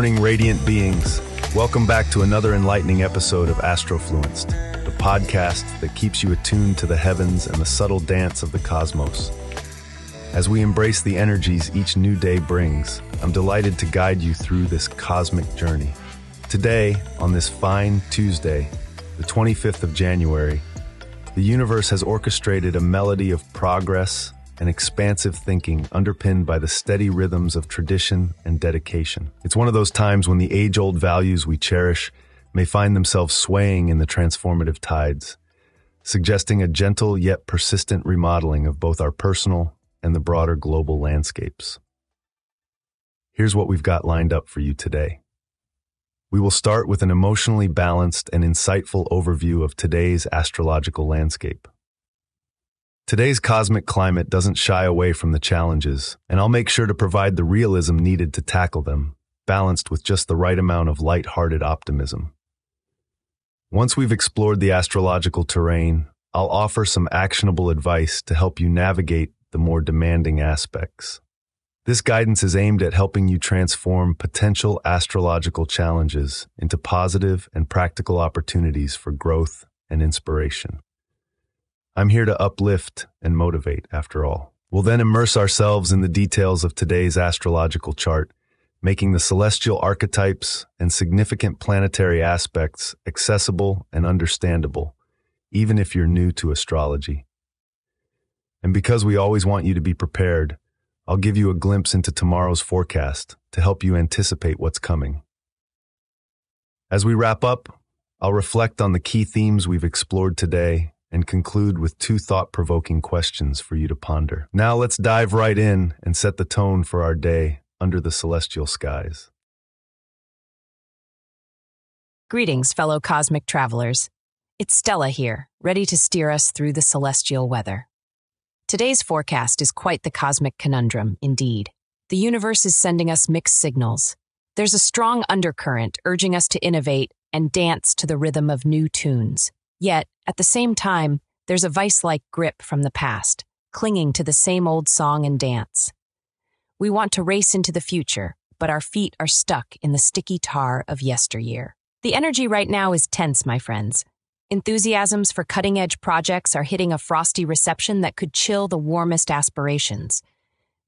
Morning, radiant beings. Welcome back to another enlightening episode of Astrofluenced, the podcast that keeps you attuned to the heavens and the subtle dance of the cosmos. As we embrace the energies each new day brings, I'm delighted to guide you through this cosmic journey. Today, on this fine Tuesday, the 25th of January, the universe has orchestrated a melody of progress and expansive thinking underpinned by the steady rhythms of tradition and dedication. It's one of those times when the age old values we cherish may find themselves swaying in the transformative tides, suggesting a gentle yet persistent remodeling of both our personal and the broader global landscapes. Here's what we've got lined up for you today. We will start with an emotionally balanced and insightful overview of today's astrological landscape. Today's cosmic climate doesn't shy away from the challenges, and I'll make sure to provide the realism needed to tackle them, balanced with just the right amount of light-hearted optimism. Once we've explored the astrological terrain, I'll offer some actionable advice to help you navigate the more demanding aspects. This guidance is aimed at helping you transform potential astrological challenges into positive and practical opportunities for growth and inspiration. I'm here to uplift and motivate, after all. We'll then immerse ourselves in the details of today's astrological chart, making the celestial archetypes and significant planetary aspects accessible and understandable, even if you're new to astrology. And because we always want you to be prepared, I'll give you a glimpse into tomorrow's forecast to help you anticipate what's coming. As we wrap up, I'll reflect on the key themes we've explored today and conclude with two thought provoking questions for you to ponder. Now let's dive right in and set the tone for our day under the celestial skies. Greetings, fellow cosmic travelers. It's Stella here, ready to steer us through the celestial weather. Today's forecast is quite the cosmic conundrum, indeed. The universe is sending us mixed signals. There's a strong undercurrent urging us to innovate and dance to the rhythm of new tunes. Yet, at the same time, there's a vice like grip from the past, clinging to the same old song and dance. We want to race into the future, but our feet are stuck in the sticky tar of yesteryear. The energy right now is tense, my friends. Enthusiasms for cutting edge projects are hitting a frosty reception that could chill the warmest aspirations.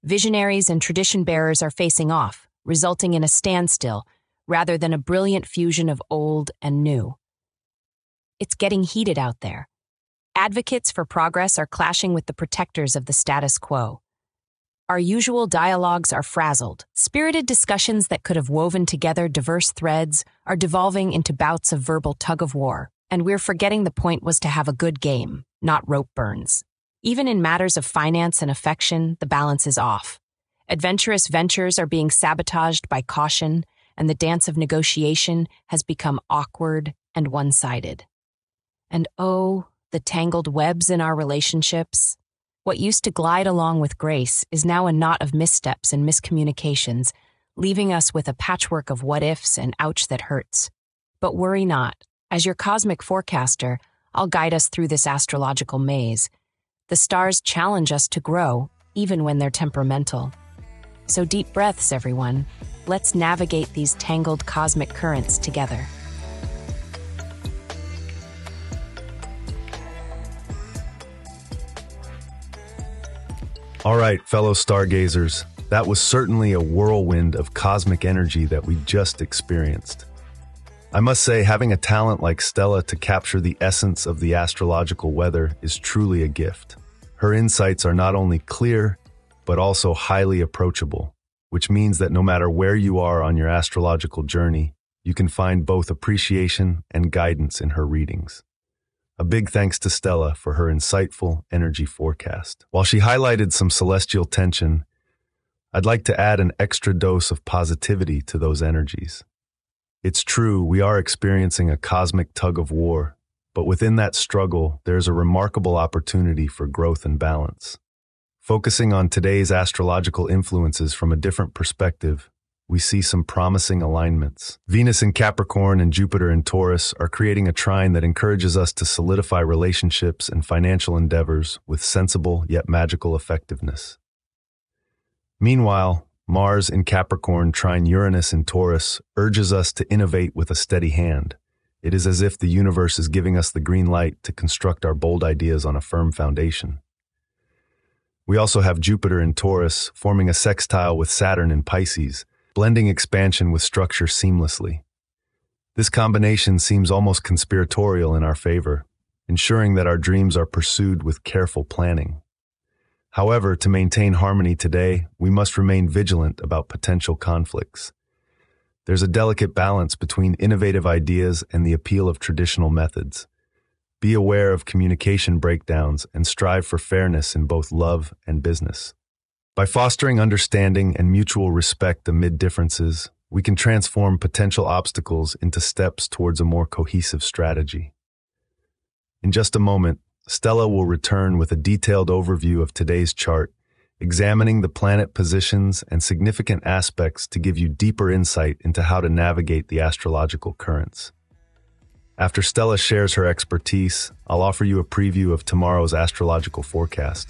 Visionaries and tradition bearers are facing off, resulting in a standstill rather than a brilliant fusion of old and new. It's getting heated out there. Advocates for progress are clashing with the protectors of the status quo. Our usual dialogues are frazzled. Spirited discussions that could have woven together diverse threads are devolving into bouts of verbal tug of war, and we're forgetting the point was to have a good game, not rope burns. Even in matters of finance and affection, the balance is off. Adventurous ventures are being sabotaged by caution, and the dance of negotiation has become awkward and one sided. And oh, the tangled webs in our relationships. What used to glide along with grace is now a knot of missteps and miscommunications, leaving us with a patchwork of what ifs and ouch that hurts. But worry not. As your cosmic forecaster, I'll guide us through this astrological maze. The stars challenge us to grow, even when they're temperamental. So deep breaths, everyone. Let's navigate these tangled cosmic currents together. All right, fellow stargazers, that was certainly a whirlwind of cosmic energy that we just experienced. I must say, having a talent like Stella to capture the essence of the astrological weather is truly a gift. Her insights are not only clear, but also highly approachable, which means that no matter where you are on your astrological journey, you can find both appreciation and guidance in her readings. A big thanks to Stella for her insightful energy forecast. While she highlighted some celestial tension, I'd like to add an extra dose of positivity to those energies. It's true, we are experiencing a cosmic tug of war, but within that struggle, there's a remarkable opportunity for growth and balance. Focusing on today's astrological influences from a different perspective, we see some promising alignments. Venus in Capricorn and Jupiter in Taurus are creating a trine that encourages us to solidify relationships and financial endeavors with sensible yet magical effectiveness. Meanwhile, Mars in Capricorn trine Uranus in Taurus urges us to innovate with a steady hand. It is as if the universe is giving us the green light to construct our bold ideas on a firm foundation. We also have Jupiter in Taurus forming a sextile with Saturn in Pisces, blending expansion with structure seamlessly. This combination seems almost conspiratorial in our favor, ensuring that our dreams are pursued with careful planning. However, to maintain harmony today, we must remain vigilant about potential conflicts. There's a delicate balance between innovative ideas and the appeal of traditional methods. Be aware of communication breakdowns and strive for fairness in both love and business. By fostering understanding and mutual respect amid differences, we can transform potential obstacles into steps towards a more cohesive strategy. In just a moment, Stella will return with a detailed overview of today's chart, examining the planet positions and significant aspects to give you deeper insight into how to navigate the astrological currents. After Stella shares her expertise, I'll offer you a preview of tomorrow's astrological forecast,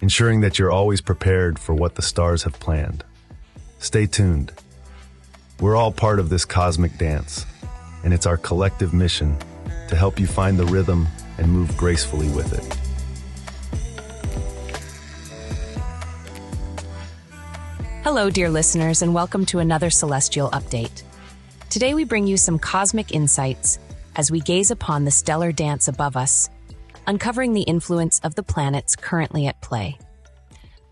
ensuring that you're always prepared for what the stars have planned. Stay tuned. We're all part of this cosmic dance, and it's our collective mission to help you find the rhythm and move gracefully with it. Hello, dear listeners, and welcome to another Celestial Update. Today we bring you some cosmic insights as we gaze upon the stellar dance above us, uncovering the influence of the planets currently at play.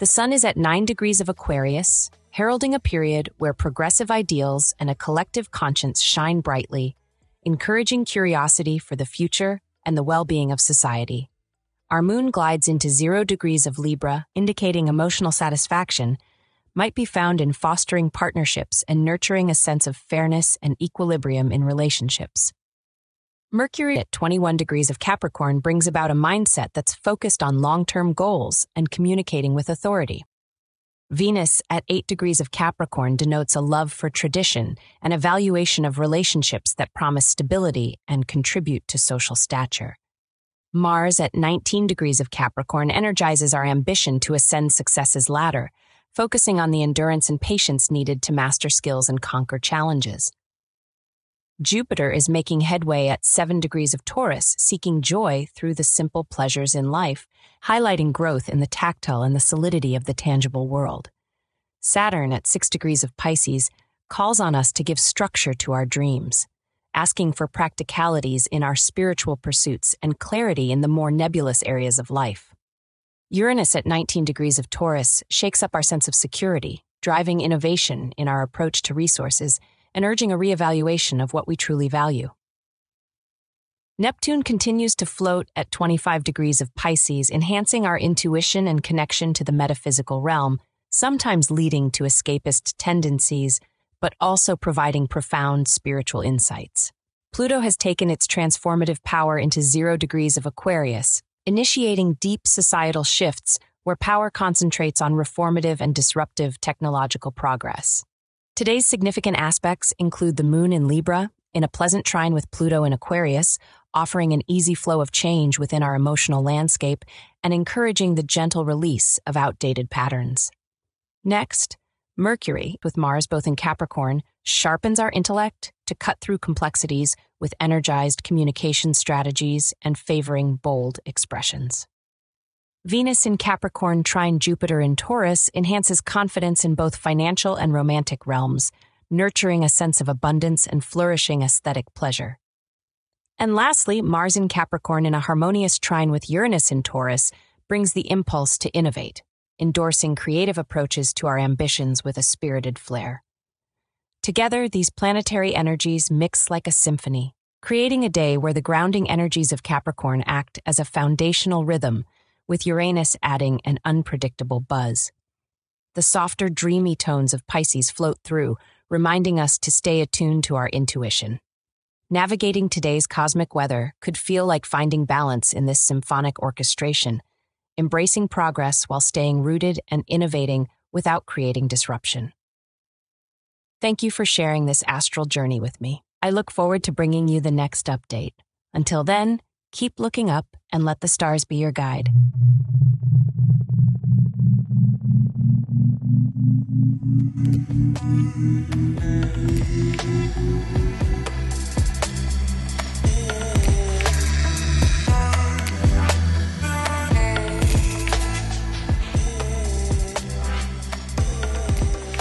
The Sun is at 9 degrees of Aquarius, heralding a period where progressive ideals and a collective conscience shine brightly, encouraging curiosity for the future and the well being of society. Our moon glides into 0 degrees of Libra, indicating emotional satisfaction, might be found in fostering partnerships and nurturing a sense of fairness and equilibrium in relationships. Mercury at 21 degrees of Capricorn brings about a mindset that's focused on long term goals and communicating with authority. Venus at 8 degrees of Capricorn denotes a love for tradition and evaluation of relationships that promise stability and contribute to social stature. Mars at 19 degrees of Capricorn energizes our ambition to ascend success's ladder, focusing on the endurance and patience needed to master skills and conquer challenges. Jupiter is making headway at 7 degrees of Taurus, seeking joy through the simple pleasures in life, highlighting growth in the tactile and the solidity of the tangible world. Saturn at 6 degrees of Pisces calls on us to give structure to our dreams, asking for practicalities in our spiritual pursuits and clarity in the more nebulous areas of life. Uranus at 19 degrees of Taurus shakes up our sense of security, driving innovation in our approach to resources and urging a reevaluation of what we truly value. Neptune continues to float at 25 degrees of Pisces, enhancing our intuition and connection to the metaphysical realm, sometimes leading to escapist tendencies, but also providing profound spiritual insights. Pluto has taken its transformative power into zero degrees of Aquarius, initiating deep societal shifts where power concentrates on reformative and disruptive technological progress. Today's significant aspects include the moon in Libra, in a pleasant trine with Pluto in Aquarius, offering an easy flow of change within our emotional landscape and encouraging the gentle release of outdated patterns. Next, Mercury, with Mars both in Capricorn, sharpens our intellect to cut through complexities with energized communication strategies and favoring bold expressions. Venus in Capricorn trine Jupiter in Taurus enhances confidence in both financial and romantic realms, nurturing a sense of abundance and flourishing aesthetic pleasure. And lastly, Mars in Capricorn in a harmonious trine with Uranus in Taurus brings the impulse to innovate, endorsing creative approaches to our ambitions with a spirited flair. Together, these planetary energies mix like a symphony, creating a day where the grounding energies of Capricorn act as a foundational rhythm with Uranus adding an unpredictable buzz. The softer, dreamy tones of Pisces float through, reminding us to stay attuned to our intuition. Navigating today's cosmic weather could feel like finding balance in this symphonic orchestration, embracing progress while staying rooted and innovating without creating disruption. Thank you for sharing this astral journey with me. I look forward to bringing you the next update. Until then, Keep looking up and let the stars be your guide.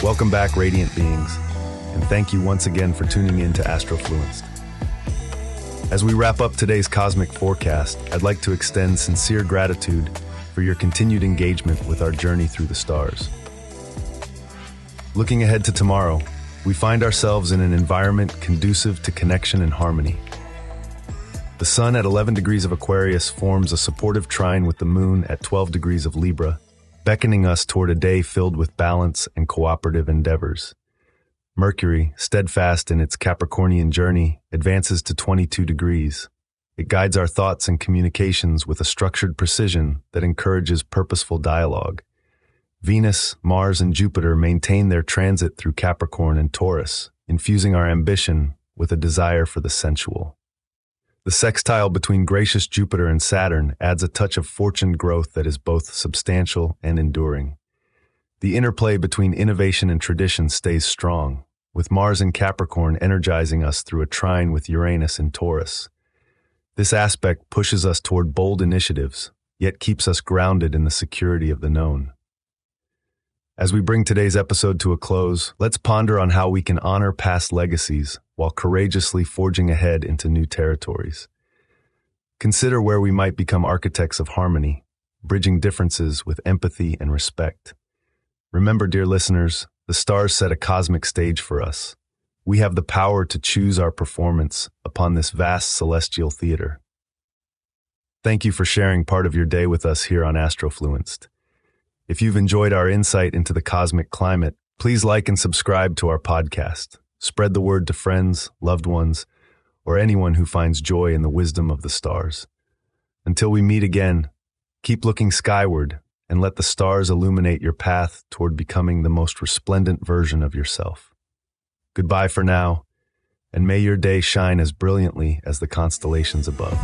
Welcome back, Radiant Beings, and thank you once again for tuning in to Astrofluenced. As we wrap up today's cosmic forecast, I'd like to extend sincere gratitude for your continued engagement with our journey through the stars. Looking ahead to tomorrow, we find ourselves in an environment conducive to connection and harmony. The sun at 11 degrees of Aquarius forms a supportive trine with the moon at 12 degrees of Libra, beckoning us toward a day filled with balance and cooperative endeavors. Mercury, steadfast in its Capricornian journey, advances to 22 degrees. It guides our thoughts and communications with a structured precision that encourages purposeful dialogue. Venus, Mars, and Jupiter maintain their transit through Capricorn and Taurus, infusing our ambition with a desire for the sensual. The sextile between gracious Jupiter and Saturn adds a touch of fortune growth that is both substantial and enduring. The interplay between innovation and tradition stays strong, with Mars in Capricorn energizing us through a trine with Uranus in Taurus. This aspect pushes us toward bold initiatives, yet keeps us grounded in the security of the known. As we bring today's episode to a close, let's ponder on how we can honor past legacies while courageously forging ahead into new territories. Consider where we might become architects of harmony, bridging differences with empathy and respect. Remember, dear listeners, the stars set a cosmic stage for us. We have the power to choose our performance upon this vast celestial theater. Thank you for sharing part of your day with us here on Astrofluenced. If you've enjoyed our insight into the cosmic climate, please like and subscribe to our podcast. Spread the word to friends, loved ones, or anyone who finds joy in the wisdom of the stars. Until we meet again, keep looking skyward and let the stars illuminate your path toward becoming the most resplendent version of yourself. Goodbye for now, and may your day shine as brilliantly as the constellations above.